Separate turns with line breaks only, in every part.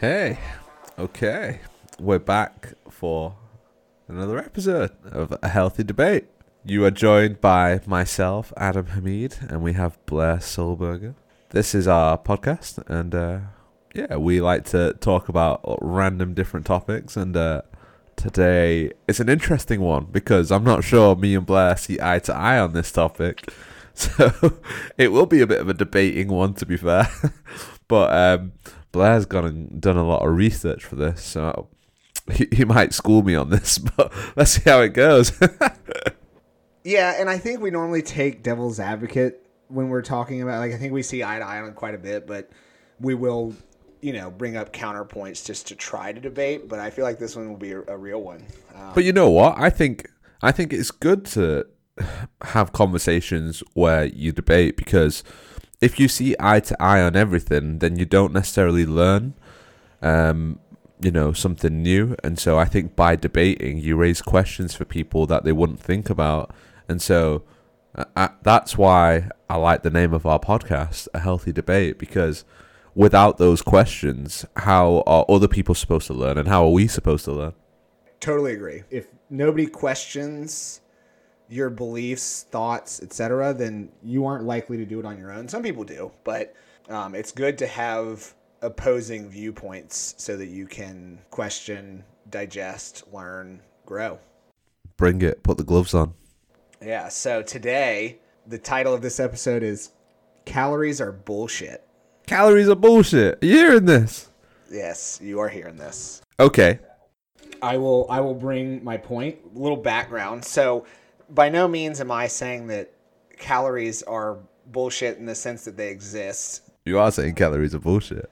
Hey, okay, we're back for another episode of A Healthy Debate. You are joined by myself, Adam Hamid, and we have Blair Solberger. This is our podcast, and uh, yeah, we like to talk about random different topics. And uh, today it's an interesting one because I'm not sure me and Blair see eye to eye on this topic. So it will be a bit of a debating one, to be fair. but um, Blair's gone and done a lot of research for this, so he, he might school me on this. But let's see how it goes.
Yeah, and I think we normally take devil's advocate when we're talking about like I think we see eye to eye on quite a bit, but we will, you know, bring up counterpoints just to try to debate. But I feel like this one will be a, a real one. Um,
But you know what? I think I think it's good to have conversations where you debate because if you see eye to eye on everything, then you don't necessarily learn, um, you know, something new. And so I think by debating, you raise questions for people that they wouldn't think about. And so uh, I, that's why I like the name of our podcast, A Healthy Debate, because without those questions, how are other people supposed to learn, and how are we supposed to learn?
totally agree. If nobody questions your beliefs, thoughts, etc., then you aren't likely to do it on your own. Some people do, but um, it's good to have opposing viewpoints so that you can question, digest, learn, grow.
Bring it. Put the gloves on.
Yeah, so today, the title of this episode is Calories Are Bullshit.
Calories are bullshit. Are you hearing this?
Yes, you are hearing this.
Okay.
I will I will bring my point, a little background. So, by no means am I saying that calories are bullshit in the sense that they exist.
You are saying calories are bullshit.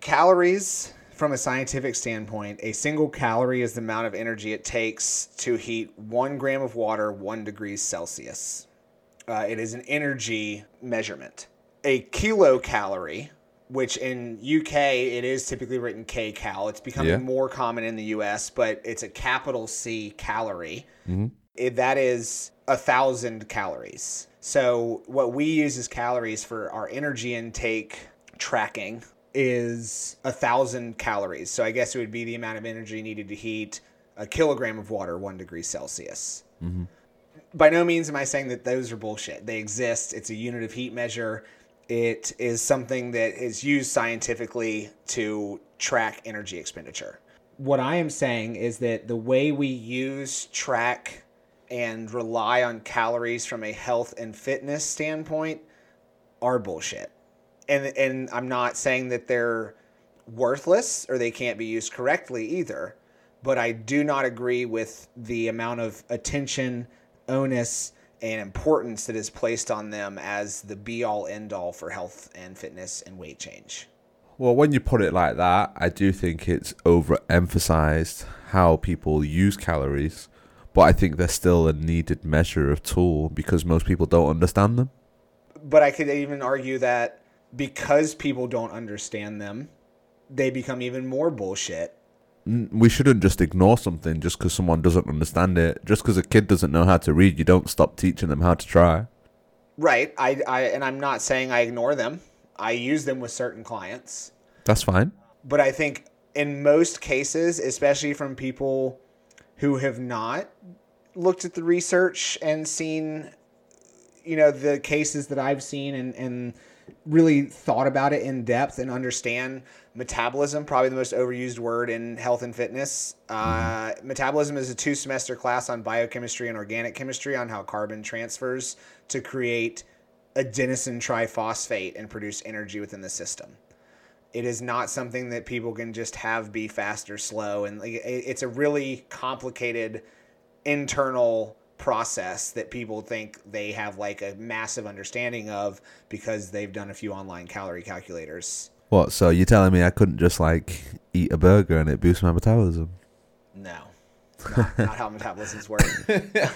Calories from a scientific standpoint, a single calorie is the amount of energy it takes to heat 1 gram of water 1 degree Celsius. Uh, it is an energy measurement. A kilocalorie, which in UK it is typically written kcal. It's becoming
Yeah.
more common in the US, but it's a capital C calorie. It, that is a thousand calories. So what we use as calories for our energy intake tracking is a thousand calories. So I guess it would be the amount of energy needed to heat a kilogram of water one degree Celsius mm-hmm. by no means am I saying that those are bullshit. They exist. It's a unit of heat measure. It is something that is used scientifically to track energy expenditure. What I am saying is that the way we use, track, and rely on calories from a health and fitness standpoint are bullshit. And and I'm not saying that they're worthless or they can't be used correctly either, but I do not agree with the amount of attention, onus, and importance that is placed on them as the be all end all for health and fitness and weight change.
Well, when you put it like that, I do think it's overemphasized how people use calories, but I think they're still a needed measure of tool because most people don't understand them.
But I could even argue that because people don't understand them, they become even more bullshit.
We shouldn't just ignore something just because someone doesn't understand it. Just because a kid doesn't know how to read, you don't stop teaching them how to try.
Right. I, I and I'm not saying I ignore them. I use them with certain clients.
That's fine.
but I think in most cases, especially from people who have not looked at the research and seen, you know, the cases that I've seen and, and really thought about it in depth and understand metabolism, probably the most overused word in health and fitness. Uh, metabolism is a two semester class on biochemistry and organic chemistry on how carbon transfers to create adenosine triphosphate and produce energy within the system it is not something that people can just have be fast or slow and it's a really complicated internal process that people think they have like a massive understanding of because they've done a few online calorie calculators
What? So you're telling me I couldn't just like eat a burger and it boosts my metabolism?
no not, not how metabolisms work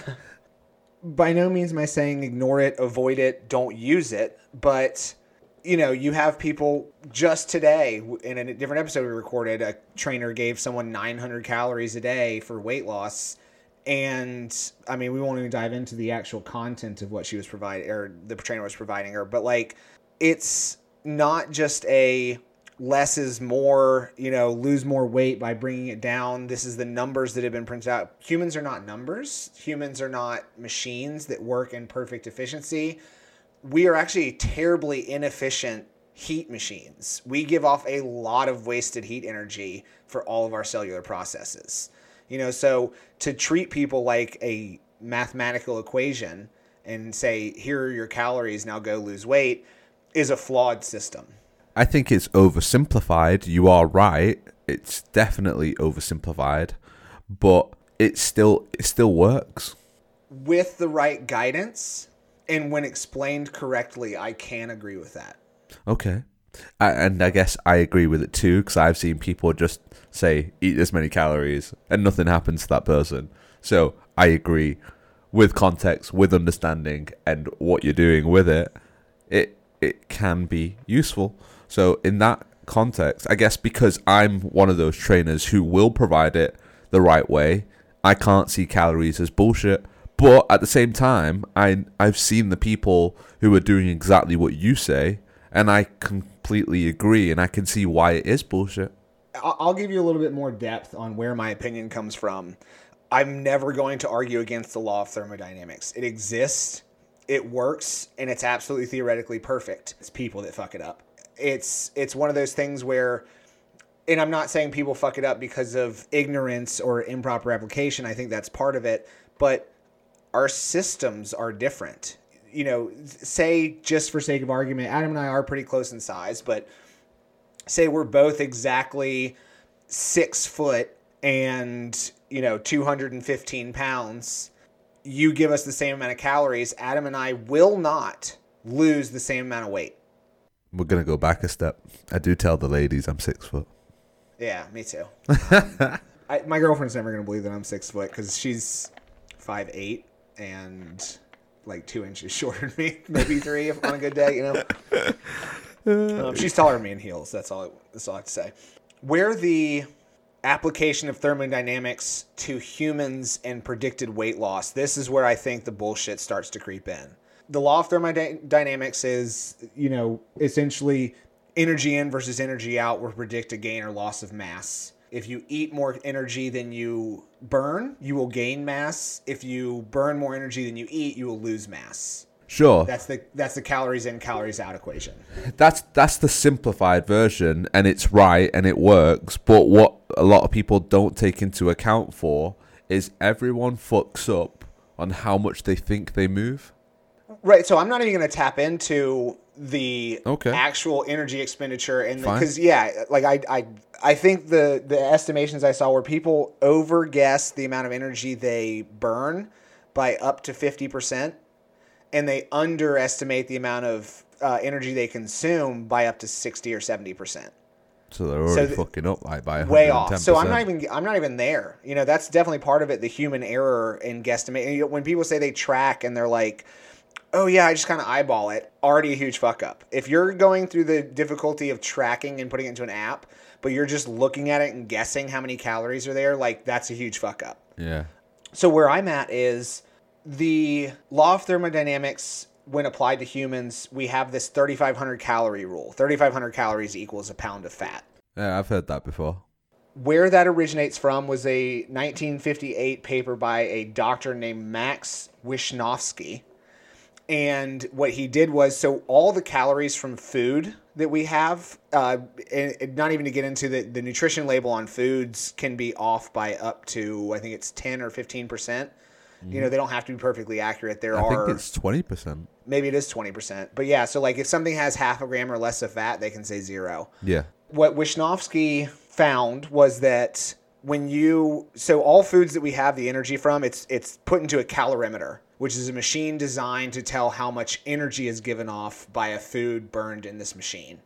by no means am i saying ignore it avoid it don't use it but you know you have people just today in a different episode we recorded a trainer gave someone 900 calories a day for weight loss and i mean we won't even dive into the actual content of what she was providing or the trainer was providing her but like it's not just a less is more, you know, lose more weight by bringing it down. This is the numbers that have been printed out. Humans are not numbers. Humans are not machines that work in perfect efficiency. We are actually terribly inefficient heat machines. We give off a lot of wasted heat energy for all of our cellular processes. You know, so to treat people like a mathematical equation and say, here are your calories, now go lose weight, is a flawed system.
I think it's oversimplified. You are right. It's definitely oversimplified, but it still it still works.
With the right guidance and when explained correctly, I can agree with that.
Okay. I, and I guess I agree with it too because I've seen people just say eat this many calories and nothing happens to that person. So I agree with context, with understanding, and what you're doing with it. It it can be useful. So in that context, I guess because I'm one of those trainers who will provide it the right way, I can't see calories as bullshit. But at the same time, I I've seen the people who are doing exactly what you say, and I completely agree, and I can see why it is bullshit.
I'll give you a little bit more depth on where my opinion comes from. I'm never going to argue against the law of thermodynamics. It exists, it works, and it's absolutely theoretically perfect. It's people that fuck it up it's it's one of those things where and I'm not saying people fuck it up because of ignorance or improper application. I think that's part of it, but our systems are different. You know, say just for sake of argument, Adam and I are pretty close in size, but say we're both exactly six foot and you know 215 pounds. You give us the same amount of calories. Adam and I will not lose the same amount of weight.
We're gonna go back a step. I do tell the ladies I'm six foot.
Yeah, me too. I, my girlfriend's never gonna believe that I'm six foot because she's five eight and like two inches shorter than me, maybe three if on a good day. You know, um, she's taller than me in heels. That's all. That's all I have to say. Where the application of thermodynamics to humans and predicted weight loss, this is where I think the bullshit starts to creep in the law of thermodynamics is, you know, essentially energy in versus energy out will predict a gain or loss of mass. If you eat more energy than you burn, you will gain mass. If you burn more energy than you eat, you will lose mass.
Sure.
That's the that's the calories in calories out equation.
That's that's the simplified version and it's right and it works, but what a lot of people don't take into account for is everyone fucks up on how much they think they move.
Right. So I'm not even going to tap into the
okay.
actual energy expenditure and because yeah, like I I I think the the estimations I saw were people over guess the amount of energy they burn by up to 50% and they underestimate the amount of uh, energy they consume by up to 60 or 70%.
So they're already so th- fucking up like by
way off. So I'm not even I'm not even there. You know, that's definitely part of it. The human error in know, when people say they track and they're like, oh yeah, I just kind of eyeball it, already a huge fuck up. If you're going through the difficulty of tracking and putting it into an app, but you're just looking at it and guessing how many calories are there, like that's a huge fuck up.
Yeah.
So where I'm at is the law of thermodynamics when applied to humans, we have this 3500 calorie rule. 3500 calories equals a pound of fat.
Yeah, I've heard that before.
Where that originates from was a 1958 paper by a doctor named Max Wishnofsky and what he did was so all the calories from food that we have uh, and not even to get into the, the nutrition label on foods can be off by up to i think it's 10 or 15 percent. You know mm-hmm. they don't have to be perfectly accurate. There
I
are
think it's 20%
maybe it is 20% but yeah so like if something has half a gram or less of fat they can say zero.
Yeah.
What Wishnofsky found was that when you so all foods that we have the energy from it's it's put into a calorimeter which is a machine designed to tell how much energy is given off by a food burned in this machine.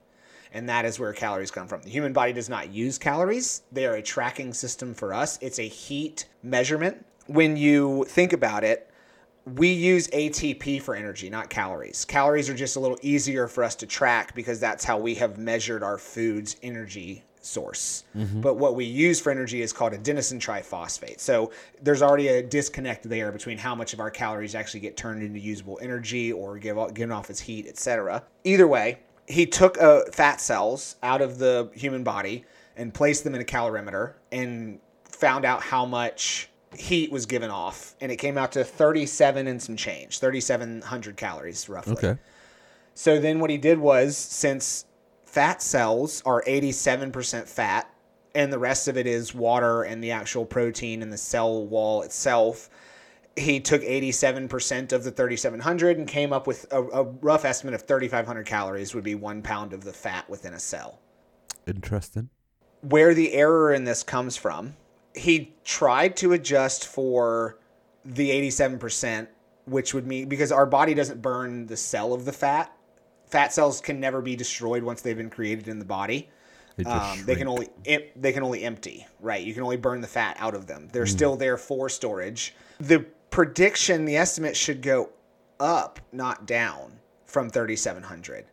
And that is where calories come from. The human body does not use calories, they are a tracking system for us. It's a heat measurement. When you think about it, we use ATP for energy, not calories. Calories are just a little easier for us to track because that's how we have measured our food's energy source. Mm-hmm. But what we use for energy is called adenosine triphosphate. So there's already a disconnect there between how much of our calories actually get turned into usable energy or give off, given off as heat, etc. Either way, he took uh, fat cells out of the human body and placed them in a calorimeter and found out how much heat was given off and it came out to 37 and some change 3700 calories roughly
Okay.
so then what he did was since fat cells are 87% fat and the rest of it is water and the actual protein and the cell wall itself, he took 87% of the 3700 and came up with a, a rough estimate of 3500 calories would be one pound of the fat within a cell.
Interesting.
Where the error in this comes from, he tried to adjust for the 87%, which would mean because our body doesn't burn the cell of the fat. Fat cells can never be destroyed once they've been created in the body.
They
Um, they can only em- they can only empty, right? You can only burn the fat out of them. They're still there for storage. The prediction, the estimate should go up, not down, from 3700.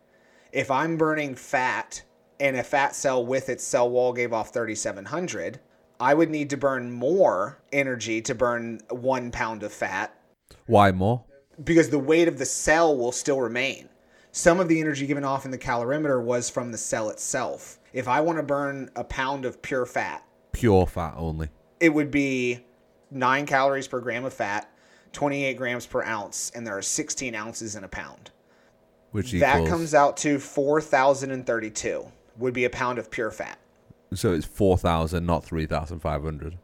If I'm burning fat and a fat cell with its cell wall gave off 3700, I would need to burn more energy to burn one pound of fat
Why more?
because the weight of the cell will still remain. Some of the energy given off in the calorimeter was from the cell itself. If I want to burn a pound of pure fat,
Pure fat only.
it would be nine calories per gram of fat, 28 grams per ounce, and there are 16 ounces in a pound.
Which
That
equals
comes out to 4,032, would be a pound of pure fat.
So it's four thousand, not three thousand five hundred.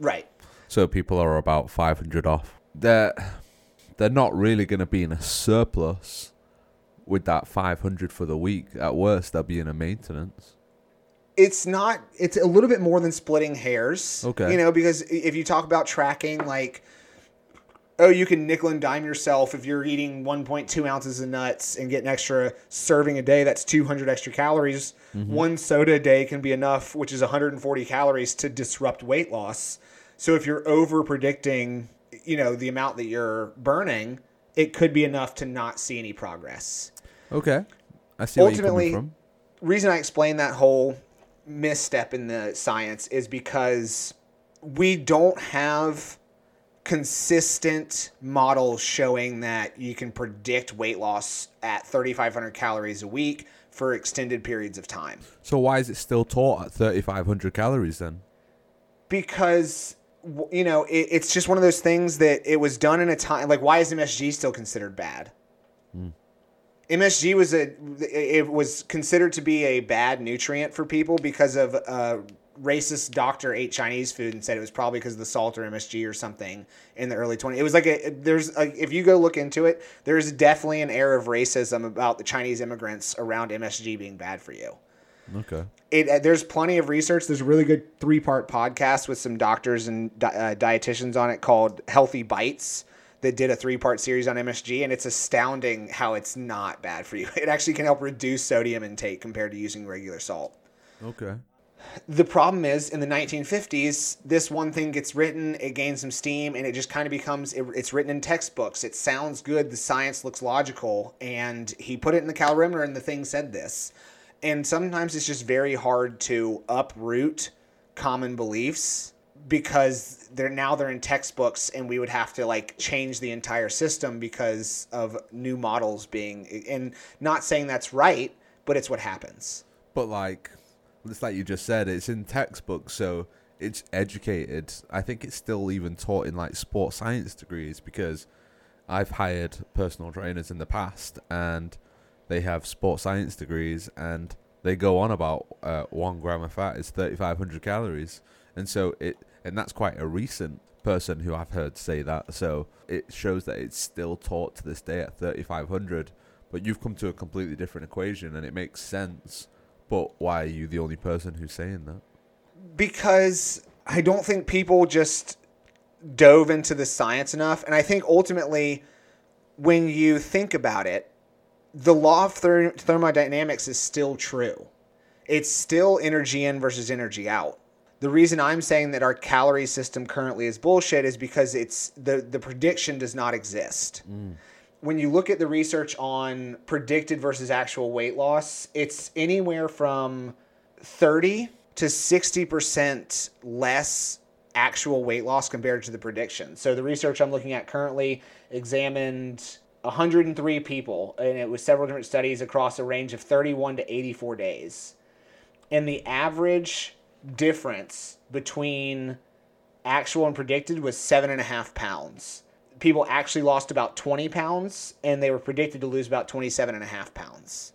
Right.
So people are about five hundred off. They're they're not really going to be in a surplus with that five hundred for the week. At worst, they'll be in a maintenance.
it's not it's a little bit more than splitting hairs
Okay.
you know because if you talk about tracking like oh you can nickel and dime yourself if you're eating 1.2 ounces of nuts and get an extra serving a day. That's 200 extra calories. Mm-hmm. One soda a day can be enough which is 140 calories to disrupt weight loss. So if you're over predicting you know the amount that you're burning it could be enough to not see any progress.
Okay, I see
Ultimately- reason I explain that whole misstep in the science is because we don't have consistent models showing that you can predict weight loss at 3,500 calories a week for extended periods of time.
So why is it still taught at thirty five hundred calories then?
Because you know it, it's just one of those things that it was done in a time like why is MSG still considered bad? Hmm. MSG was a it was considered to be a bad nutrient for people because of a racist doctor ate Chinese food and said it was probably because of the salt or MSG or something in the early 20s. It was like a there's a, if you go look into it, there's definitely an air of racism about the Chinese immigrants around MSG being bad for you
Okay.
it uh, there's plenty of research. There's a really good three part podcast with some doctors and di- uh, dietitians on it called Healthy Bites that did a three part series on MSG, and it's astounding how it's not bad for you. It actually can help reduce sodium intake compared to using regular salt.
Okay.
The problem is in the 1950s, this one thing gets written, it gains some steam, and it just kind of becomes it, it's written in textbooks. It sounds good, the science looks logical, and he put it in the calorimeter, and the thing said this. And sometimes it's just very hard to uproot common beliefs because they're now they're in textbooks and we would have to like change the entire system because of new models being and not saying that's right but it's what happens
But like, it's like you just said, it's in textbooks, so it's educated. I think it's still even taught in like sports science degrees because I've hired personal trainers in the past, and they have sports science degrees, and they go on about uh, one gram of fat is thirty five hundred calories, and so it, and that's quite a recent person who I've heard say that. So it shows that it's still taught to this day at thirty five hundred. But you've come to a completely different equation, and it makes sense. But why are you the only person who's saying that?
because I don't think people just dove into the science enough. And I think ultimately, when you think about it, the law of ther- thermodynamics is still true. It's still energy in versus energy out. The reason I'm saying that our calorie system currently is bullshit is because it's the, the prediction does not exist. Mm. When you look at the research on predicted versus actual weight loss, it's anywhere from 30 to 60% less actual weight loss compared to the prediction. So the research I'm looking at currently examined 103 people, and it was several different studies across a range of 31 to 84 days. And the average difference between actual and predicted was seven and a half pounds. People actually lost about 20 pounds, and they were predicted to lose about 27 and a half pounds.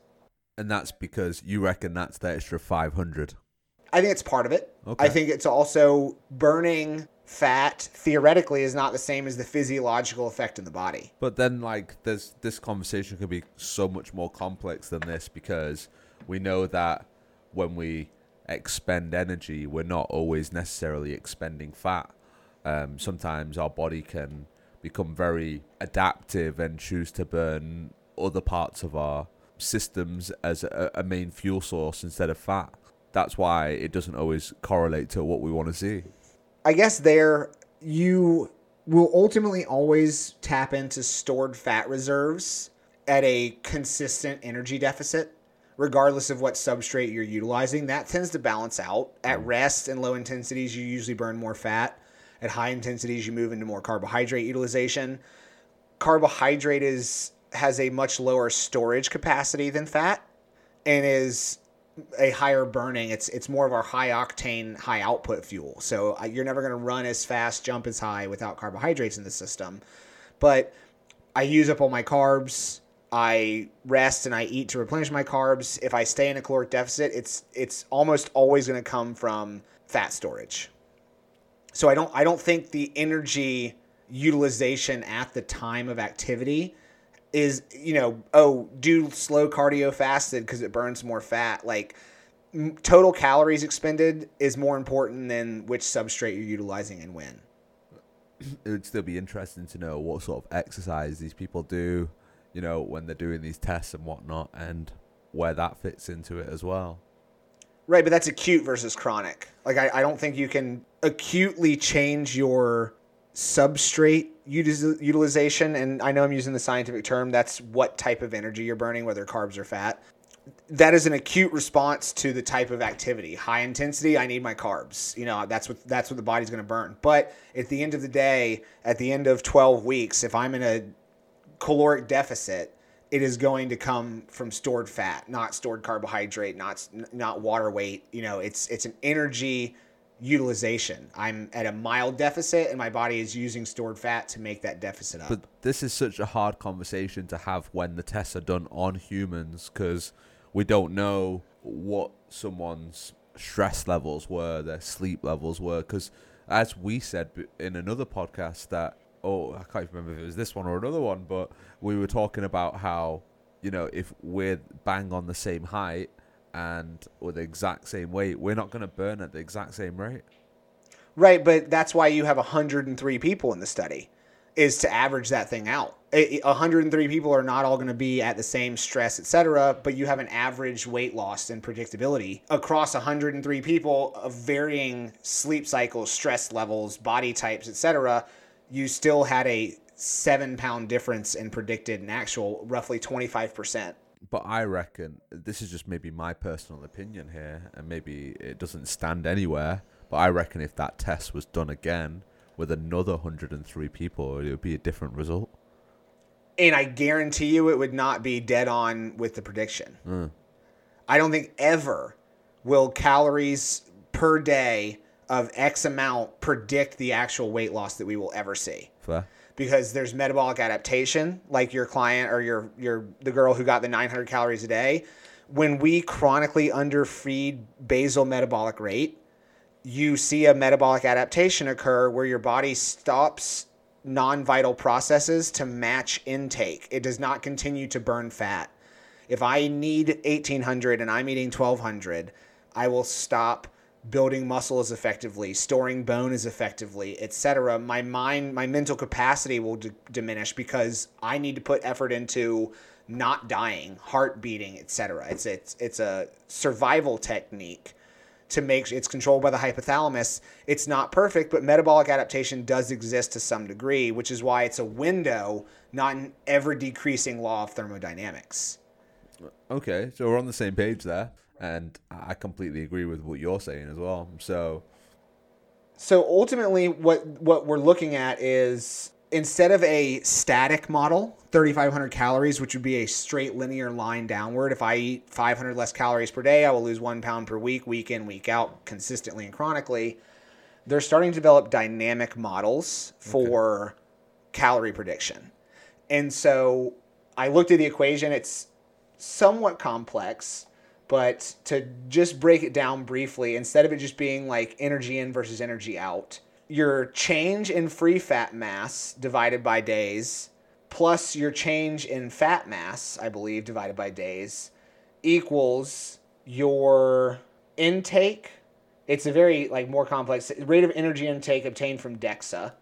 And that's because you reckon that's the extra 500.
I think it's part of it.
Okay.
I think it's also burning fat theoretically is not the same as the physiological effect in the body.
But then, like, there's this conversation could be so much more complex than this because we know that when we expend energy, we're not always necessarily expending fat. Um, sometimes our body can become very adaptive and choose to burn other parts of our systems as a, a main fuel source instead of fat. That's why it doesn't always correlate to what we want to see.
I guess there you will ultimately always tap into stored fat reserves at a consistent energy deficit, regardless of what substrate you're utilizing. That tends to balance out. At mm. rest and low intensities, you usually burn more fat. At high intensities, you move into more carbohydrate utilization. Carbohydrate is has a much lower storage capacity than fat and is a higher burning. It's it's more of our high octane, high output fuel. So uh, you're never going to run as fast, jump as high without carbohydrates in the system. But I use up all my carbs. I rest and I eat to replenish my carbs. If I stay in a caloric deficit, it's it's almost always going to come from fat storage. So I don't I don't think the energy utilization at the time of activity is you know oh do slow cardio fasted because it burns more fat like total calories expended is more important than which substrate you're utilizing and when
It would still be interesting to know what sort of exercise these people do, you know, when they're doing these tests and whatnot, and where that fits into it as well.
Right but that's acute versus chronic. Like i, I don't think you can acutely change your substrate utilization and i know i'm using the scientific term that's what type of energy you're burning whether carbs or fat. That is an acute response to the type of activity. High intensity i need my carbs. You know that's what that's what the body's going to burn. But at the end of the day at the end of 12 weeks if i'm in a caloric deficit it is going to come from stored fat not stored carbohydrate not not water weight. You know it's it's an energy utilization. I'm at a mild deficit and my body is using stored fat to make that deficit up.
But this is such a hard conversation to have when the tests are done on humans because we don't know what someone's stress levels were, their sleep levels were. Because as we said in another podcast, that oh, I can't even remember if it was this one or another one, but we were talking about how you know if we're bang on the same height and or the exact same weight, we're not going to burn at the exact same rate.
Right, but that's why you have 103 people in the study, is to average that thing out. A- 103 people are not all going to be at the same stress, etc., but you have an average weight loss and predictability across 103 people of varying sleep cycles, stress levels, body types, etc. You still had a seven pound difference in predicted and actual, roughly 25%.
But I reckon this is just maybe my personal opinion here, and maybe it doesn't stand anywhere. But I reckon if that test was done again with another 103 people, it would be a different result.
and I guarantee you it would not be dead on with the prediction. Mm. I don't think ever will calories per day of X amount predict the actual weight loss that we will ever see.
Fair.
Because there's metabolic adaptation, like your client or your your the girl who got the 900 calories a day. When we chronically underfeed basal metabolic rate, you see a metabolic adaptation occur where your body stops non-vital processes to match intake. It does not continue to burn fat. If I need 1800 and I'm eating 1200, I will stop building muscle as effectively, storing bone as effectively, etc. My mind, my mental capacity will d- diminish because I need to put effort into not dying, heart beating, etc. It's it's it's a survival technique to make it's controlled by the hypothalamus. It's not perfect, but metabolic adaptation does exist to some degree, which is why it's a window, not an ever decreasing law of thermodynamics.
Okay, so we're on the same page there, and I completely agree with what you're saying as well. So,
So ultimately, what what we're looking at is instead of a static model, 3,500 calories, which would be a straight linear line downward. If I eat 500 less calories per day, I will lose one pound per week, week in, week out, consistently and chronically. They're starting to develop dynamic models for okay. calorie prediction. And so I looked at the equation. It's somewhat complex, but to just break it down briefly, instead of it just being like energy in versus energy out, your change in free fat mass divided by days plus your change in fat mass, I believe, divided by days equals your intake. It's a very like more complex rate of energy intake obtained from DEXA.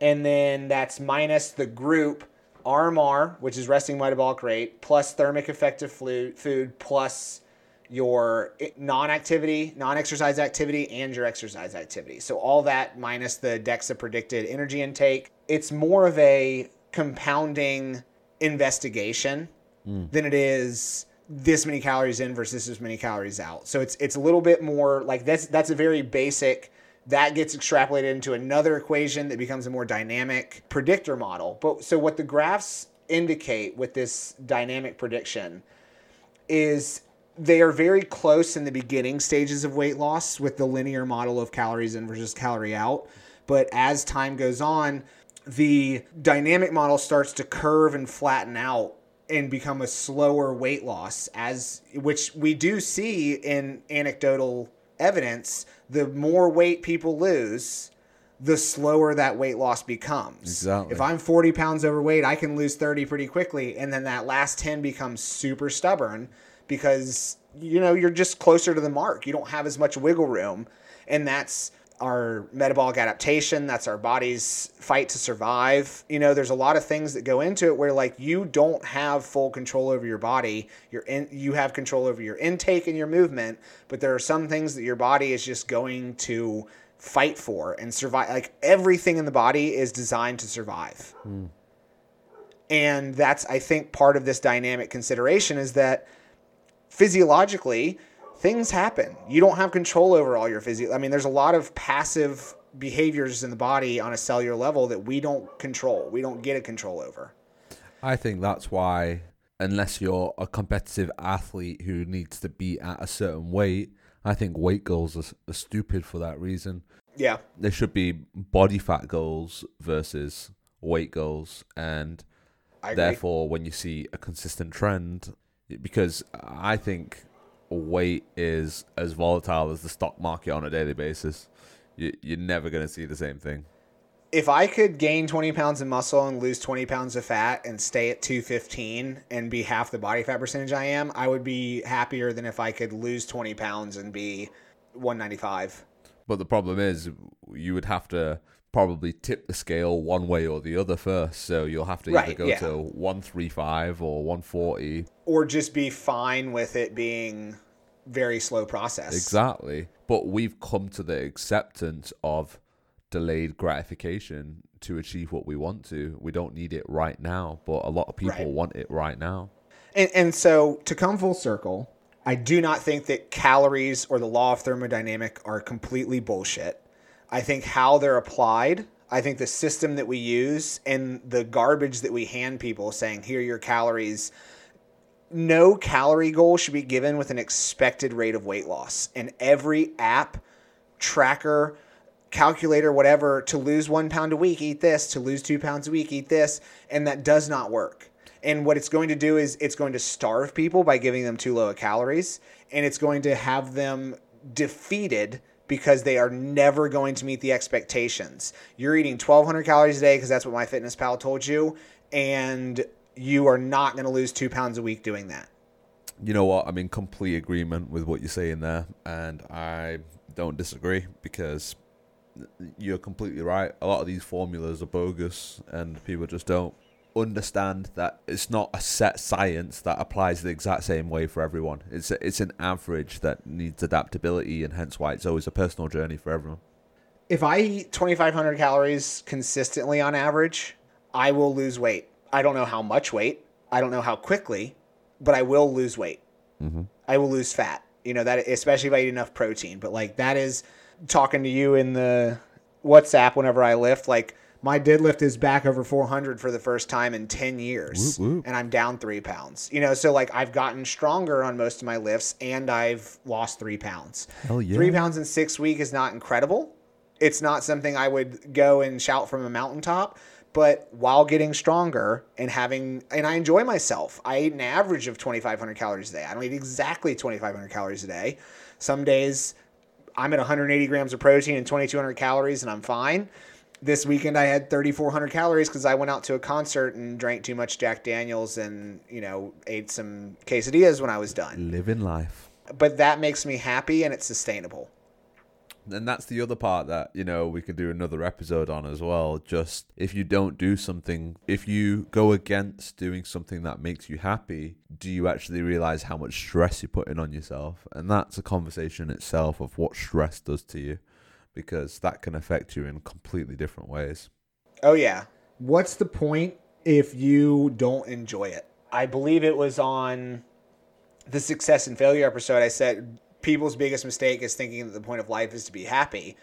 And then that's minus the group RMR, which is resting metabolic rate, plus thermic effective food, plus your non-activity, non-exercise activity, and your exercise activity. So all that minus the DEXA predicted energy intake. It's more of a compounding investigation mm. than it is this many calories in versus this many calories out. So it's it's a little bit more like that's that's a very basic that gets extrapolated into another equation that becomes a more dynamic predictor model. But so what the graphs indicate with this dynamic prediction is they are very close in the beginning stages of weight loss with the linear model of calories in versus calorie out. But as time goes on, the dynamic model starts to curve and flatten out and become a slower weight loss as which we do see in anecdotal evidence the more weight people lose the slower that weight loss becomes.
Exactly.
If I'm 40 pounds overweight, I can lose 30 pretty quickly. And then that last 10 becomes super stubborn because you know you're just closer to the mark. You don't have as much wiggle room, and that's our metabolic adaptation that's our body's fight to survive you know there's a lot of things that go into it where like you don't have full control over your body you're in you have control over your intake and your movement but there are some things that your body is just going to fight for and survive like everything in the body is designed to survive mm. and that's i think part of this dynamic consideration is that physiologically, things happen. You don't have control over all your physio. I mean, there's a lot of passive behaviors in the body on a cellular level that we don't control. We don't get a control over.
I think that's why, unless you're a competitive athlete who needs to be at a certain weight, I think weight goals are, are stupid for that reason.
Yeah.
There should be body fat goals versus weight goals. And therefore, when you see a consistent trend, because I think weight is as volatile as the stock market on a daily basis. You, you're never going to see the same thing.
If I could gain 20 pounds of muscle and lose 20 pounds of fat and stay at 215 and be half the body fat percentage I am, I would be happier than if I could lose 20 pounds and be 195.
But the problem is, you would have to probably tip the scale one way or the other first. So you'll have to right, either go yeah. to 135 or 140.
Or just be fine with it being very slow process.
Exactly. But we've come to the acceptance of delayed gratification to achieve what we want to. We don't need it right now, but a lot of people right. want it right now.
And, and so to come full circle, I do not think that calories or the law of thermodynamic are completely bullshit. I think how they're applied, I think the system that we use and the garbage that we hand people saying, here are your calories. No calorie goal should be given with an expected rate of weight loss. And every app, tracker, calculator, whatever, to lose one pound a week, eat this, to lose two pounds a week, eat this. And that does not work. And what it's going to do is it's going to starve people by giving them too low of calories, and it's going to have them defeated because they are never going to meet the expectations. You're eating 1200 calories a day because that's what MyFitnessPal told you, and you are not going to lose two pounds a week doing that.
You know what? I'm in complete agreement with what you're saying there, and I don't disagree because you're completely right. A lot of these formulas are bogus, and people just don't understand that it's not a set science that applies the exact same way for everyone. It's a, it's an average that needs adaptability, and hence why it's always a personal journey for everyone.
If I eat 2,500 calories consistently on average, I will lose weight. I don't know how much weight. I don't know how quickly, but I will lose weight. Mm-hmm. I will lose fat. You know that, especially if I eat enough protein. But like that is talking to you in the WhatsApp whenever I lift. Like My deadlift is back over 400 for the first time in 10 years,
Whoop, whoop.
and I'm down three pounds. You know, so like I've gotten stronger on most of my lifts, and I've lost three pounds.
Hell yeah.
Three pounds in six weeks is not incredible. It's not something I would go and shout from a mountaintop. But while getting stronger and having, and I enjoy myself, I eat an average of 2,500 calories a day. I don't eat exactly 2,500 calories a day. Some days I'm at 180 grams of protein and 2,200 calories, and I'm fine. This weekend I had 3,400 calories because I went out to a concert and drank too much Jack Daniels and you know ate some quesadillas when I was done.
Living life.
But that makes me happy and it's sustainable.
And that's the other part that, you know, we could do another episode on as well. Just if you don't do something, if you go against doing something that makes you happy, do you actually realize how much stress you're putting on yourself? And that's a conversation itself of what stress does to you because that can affect you in completely different ways.
Oh yeah. What's the point if you don't enjoy it? I believe it was on the success and failure episode. I said people's biggest mistake is thinking that the point of life is to be happy,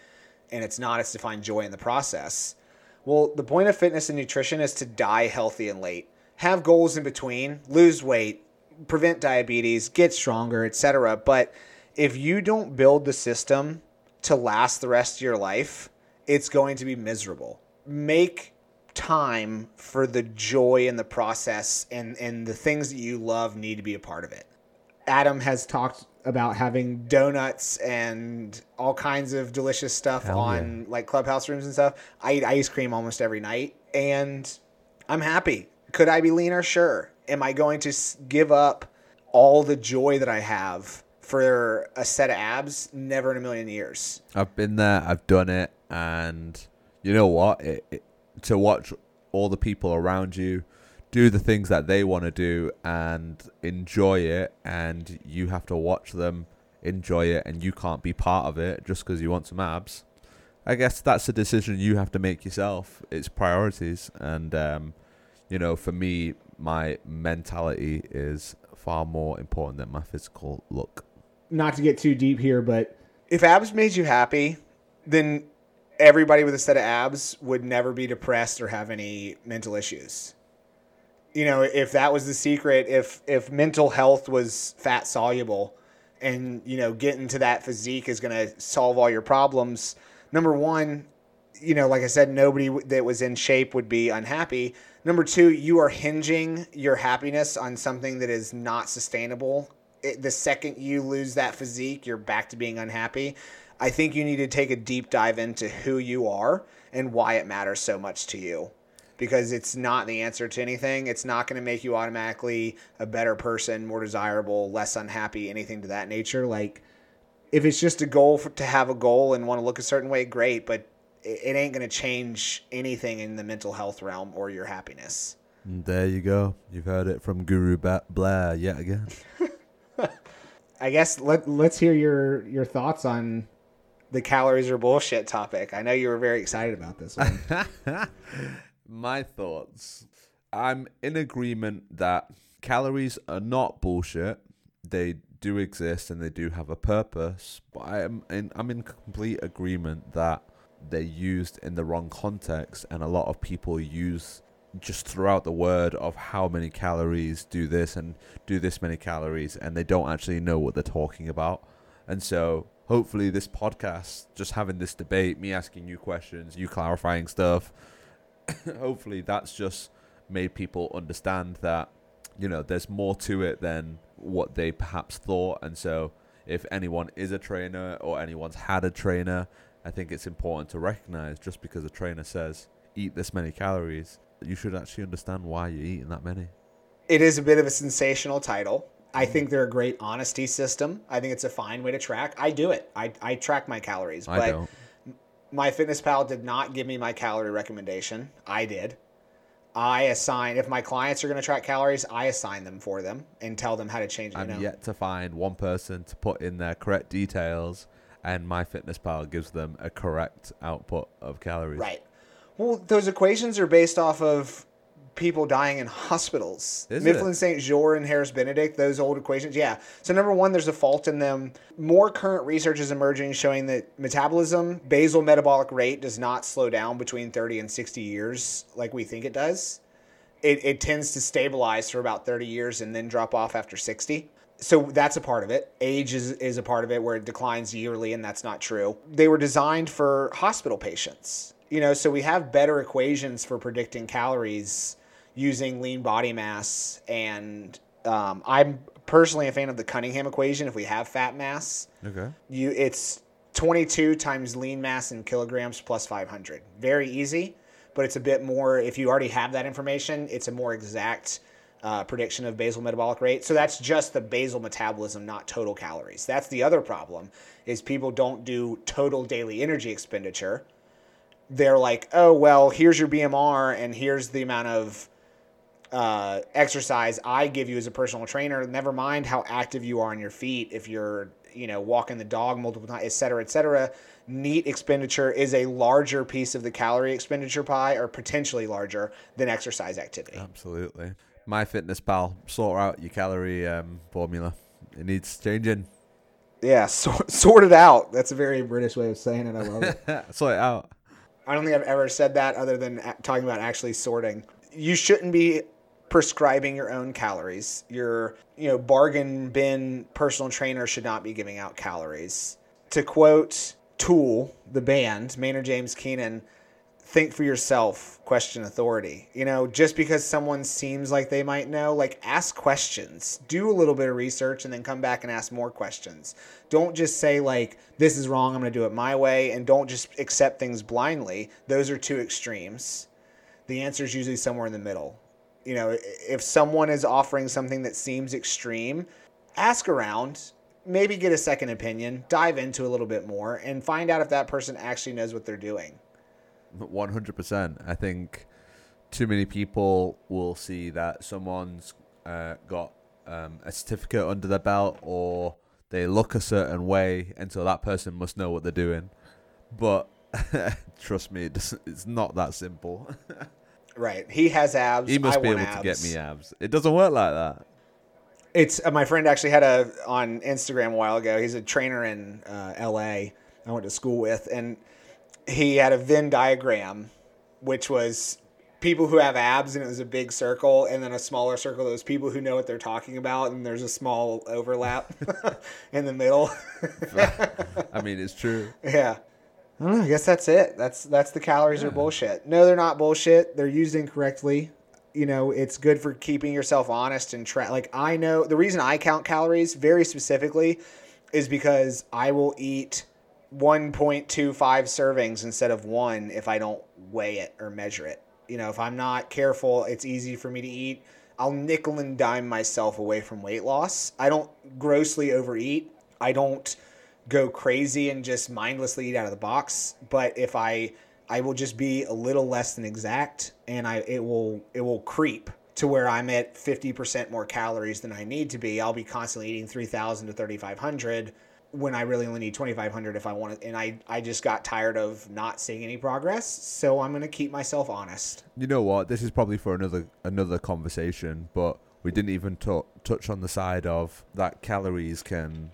and it's not. It's to find joy in the process. Well, the point of fitness and nutrition is to die healthy and late. Have goals in between, lose weight, prevent diabetes, get stronger, etc. But if you don't build the system to last the rest of your life, it's going to be miserable. Make time for the joy in the process and and the things that you love need to be a part of it. Adam has talked about having donuts and all kinds of delicious stuff
Hell
on like clubhouse rooms and stuff. I eat ice cream almost every night and I'm happy. Could I be leaner? Sure. Am I going to give up all the joy that I have for a set of abs? Never in a million years.
I've been there, I've done it, and you know what? It, it, to watch all the people around you do the things that they want to do and enjoy it, and you have to watch them enjoy it, and you can't be part of it just because you want some abs. I guess that's a decision you have to make yourself. It's priorities, and um, you know, for me, my mentality is far more important than my physical look.
not to get too deep here, but if abs made you happy, then everybody with a set of abs would never be depressed or have any mental issues. You know, if that was the secret, if if mental health was fat soluble and, you know, getting to that physique is going to solve all your problems, number 1, you know, like I said, nobody that was in shape would be unhappy. Number two, you are hinging your happiness on something that is not sustainable. It, the second you lose that physique, you're back to being unhappy. I think you need to take a deep dive into who you are and why it matters so much to you. Because it's not the answer to anything. It's not going to make you automatically a better person, more desirable, less unhappy, anything to that nature. Like, if it's just a goal for, to have a goal and want to look a certain way, great. But it, it ain't going to change anything in the mental health realm or your happiness.
There you go. You've heard it from Guru ba- Blair yet again.
I guess let let's hear your your thoughts on the calories are bullshit topic. I know you were very excited about this one.
My thoughts. I'm in agreement that calories are not bullshit. They do exist and they do have a purpose. But I am in, I'm in complete agreement that they're used in the wrong context, and a lot of people use just throughout the word of how many calories do this and do this many calories, and they don't actually know what they're talking about. And so, hopefully, this podcast, just having this debate, me asking you questions, you clarifying stuff, hopefully that's just made people understand that you know there's more to it than what they perhaps thought and so if anyone is a trainer or anyone's had a trainer i think it's important to recognize just because a trainer says eat this many calories you should actually understand why you're eating that many
it is a bit of a sensational title. I mm-hmm. think they're a great honesty system. I think it's a fine way to track. I do it. I, I track my calories,
i
but
don't
MyFitnessPal did not give me my calorie recommendation. I did. I assign if my clients are going to track calories, I assign them for them and tell them how to change
i'm
you know?
yet to find one person to put in their correct details and MyFitnessPal gives them a correct output of calories
Right. Well, those equations are based off of people dying in hospitals.
Is
Mifflin
it?
St. Jeor and Harris Benedict, those old equations. Yeah. So, number one, there's a fault in them. More current research is emerging showing that metabolism, basal metabolic rate, does not slow down between 30 and 60 years like we think it does. It, it tends to stabilize for about 30 years and then drop off after 60 so that's a part of it. Age is, is a part of it where it declines yearly, and that's not true. They were designed for hospital patients, you know, so we have better equations for predicting calories using lean body mass. And um, I'm personally a fan of the Cunningham equation. If we have fat mass,
Okay.
you it's 22 times lean mass in kilograms plus 500. Very easy, but it's a bit more. If you already have that information, it's a more exact uh, prediction of basal metabolic rate. So that's just the basal metabolism, not total calories. That's the other problem is people don't do total daily energy expenditure. They're like, oh well, here's your BMR and here's the amount of uh, exercise I give you as a personal trainer. Never mind how active you are on your feet. If you're, you know, walking the dog multiple times, et cetera, et cetera. NEAT expenditure is a larger piece of the calorie expenditure pie, or potentially larger than exercise activity.
Absolutely. MyFitnessPal, sort out your calorie um, formula. It needs changing.
Yeah, sort, sort it out. That's a very British way of saying it. I love it.
sort it out.
I don't think I've ever said that other than talking about actually sorting. You shouldn't be prescribing your own calories. Your, you know, bargain bin personal trainer should not be giving out calories. To quote Tool, the band, Maynard James Keenan, think for yourself, question authority. You know, just because someone seems like they might know, like ask questions. Do a little bit of research and then come back and ask more questions. Don't just say like this is wrong, I'm going to do it my way and don't just accept things blindly. Those are two extremes. The answer is usually somewhere in the middle. You know, if someone is offering something that seems extreme, ask around, maybe get a second opinion, dive into a little bit more and find out if that person actually knows what they're doing.
One hundred percent. I think too many people will see that someone's uh, got um, a certificate under their belt, or they look a certain way, and so that person must know what they're doing. But trust me, it it's not that simple.
Right. He has abs.
he must
I
be
want
able to get me abs. It doesn't work like that.
It's uh, my friend actually had a on Instagram a while ago. He's a trainer in uh, L.A. I went to school with, and he had a Venn diagram, which was people who have abs, and it was a big circle, and then a smaller circle. Those people who know what they're talking about, and there's a small overlap in the middle.
I mean, it's true.
Yeah. I don't know. I guess that's it. That's that's the calories are bullshit. No, they're not bullshit. They're used incorrectly. You know, it's good for keeping yourself honest and try. Like I know the reason I count calories very specifically is because I will eat 1.25 servings instead of one if I don't weigh it or measure it. You know, if I'm not careful, it's easy for me to eat. I'll nickel and dime myself away from weight loss. I don't grossly overeat. I don't go crazy and just mindlessly eat out of the box. But if I I will just be a little less than exact and I it will it will creep to where I'm at 50% more calories than I need to be. I'll be constantly eating 3000 to 3500 when I really only need 2500 if I want it and I I just got tired of not seeing any progress. So I'm going to keep myself honest.
You know what? This is probably for another another conversation, but we didn't even tou touch on the side of that calories can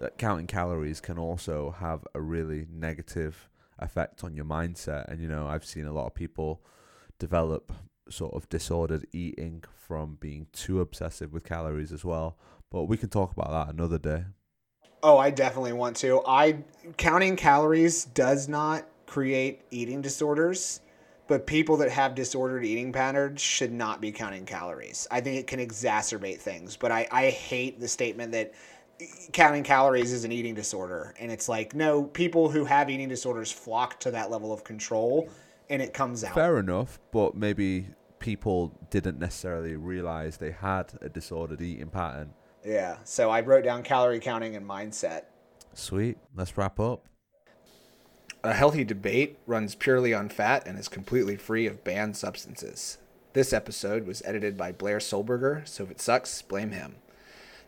that counting calories can also have a really negative effect on your mindset. And you know, I've seen a lot of people develop sort of disordered eating from being too obsessive with calories as well. But we can talk about that another day.
Oh, I definitely want to. I counting calories does not create eating disorders, but people that have disordered eating patterns should not be counting calories. I think it can exacerbate things, but I, I hate the statement that counting calories is an eating disorder. And it's like, no, people who have eating disorders flock to that level of control and it comes out.
Fair enough, but maybe people didn't necessarily realize they had a disordered eating pattern.
Yeah. So I wrote down calorie counting and mindset.
Sweet. Let's wrap up.
A healthy debate runs purely on fat and is completely free of banned substances. This episode was edited by Blair Solberger, so if it sucks, blame him.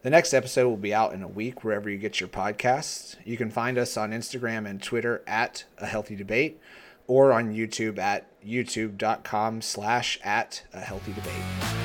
The next episode will be out in a week wherever you get your podcasts. You can find us on Instagram and Twitter at A Healthy Debate, or on YouTube at youtube.com slash at a healthy debate.